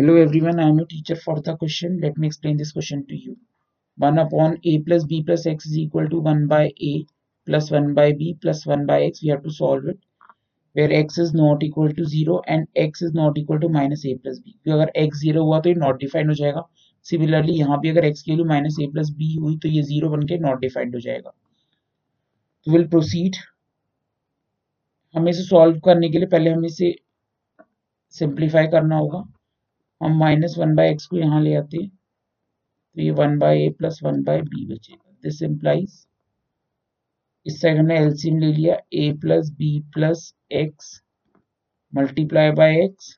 Hello everyone, I am your teacher for the question. Let me explain this question to you. 1 upon a plus b plus x is equal to 1 by a plus 1 by b plus 1 by x. We have to solve it. Where x is not equal to 0 and x is not equal to minus a plus b. अगर x 0 हुआ तो ये not defined हो जाएगा similarly यहाँ भी अगर x की value minus A plus B हुई तो ये ज़ीरो बन के नॉट डिफाइंड हो जाएगा तो विल प्रोसीड हमें इसे सॉल्व करने के लिए पहले हमें इसे सिंप्लीफाई करना होगा हम माइनस वन बाई एक्स को यहाँ ले आते हैं। तो ये one by A plus one by B बचेगा। दिस इम्प्लाइज इस साइड हमने एलसीएम ले लिया। A plus B plus X multiply by X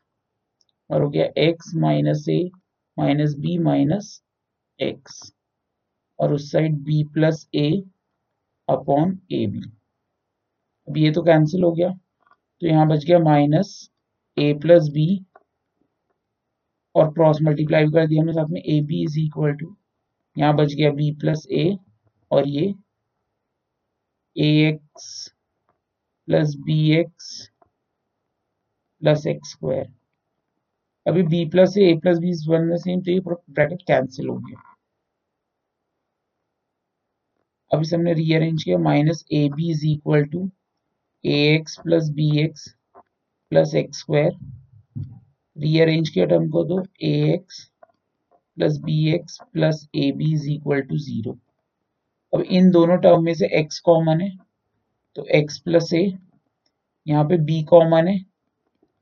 और हो गया X minus A minus B minus X और उस side B plus A upon A B अब ये तो कैंसिल हो गया। तो यहाँ बच गया माइनस ए प्लस बी और क्रॉस मल्टीप्लाई भी कर दिया हमने साथ में A B is equal to यहाँ बच गया बी प्लस ए और ये A X plus B X plus X square अभी B plus A plus B one में सेम तो ये ब्रैकेट कैंसिल हो गया। अभी से हमने रीअरेंज किया minus A B is equal to A X plus B X plus X square rearrange किया टर्म को तो A X plus B X plus A B is equal to zero अब इन दोनों टर्म में से x कॉमन है तो x प्लस ए यहाँ पे b कॉमन है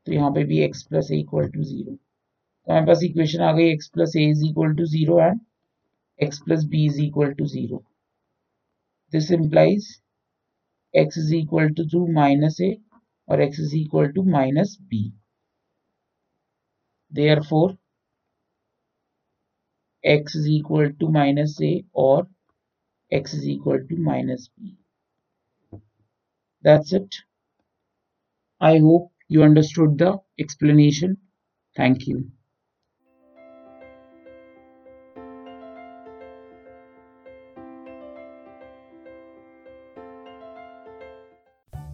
तो यहाँ पे भी x plus A equal to zero तो हमारे पास इक्वेशन आ गई, x plus A is equal to zero and x plus B is equal to zero this implies x is equal to to minus A और x is equal to minus B therefore x is equal to minus a or x is equal to minus b. That's it. I hope you understood the explanation. Thank you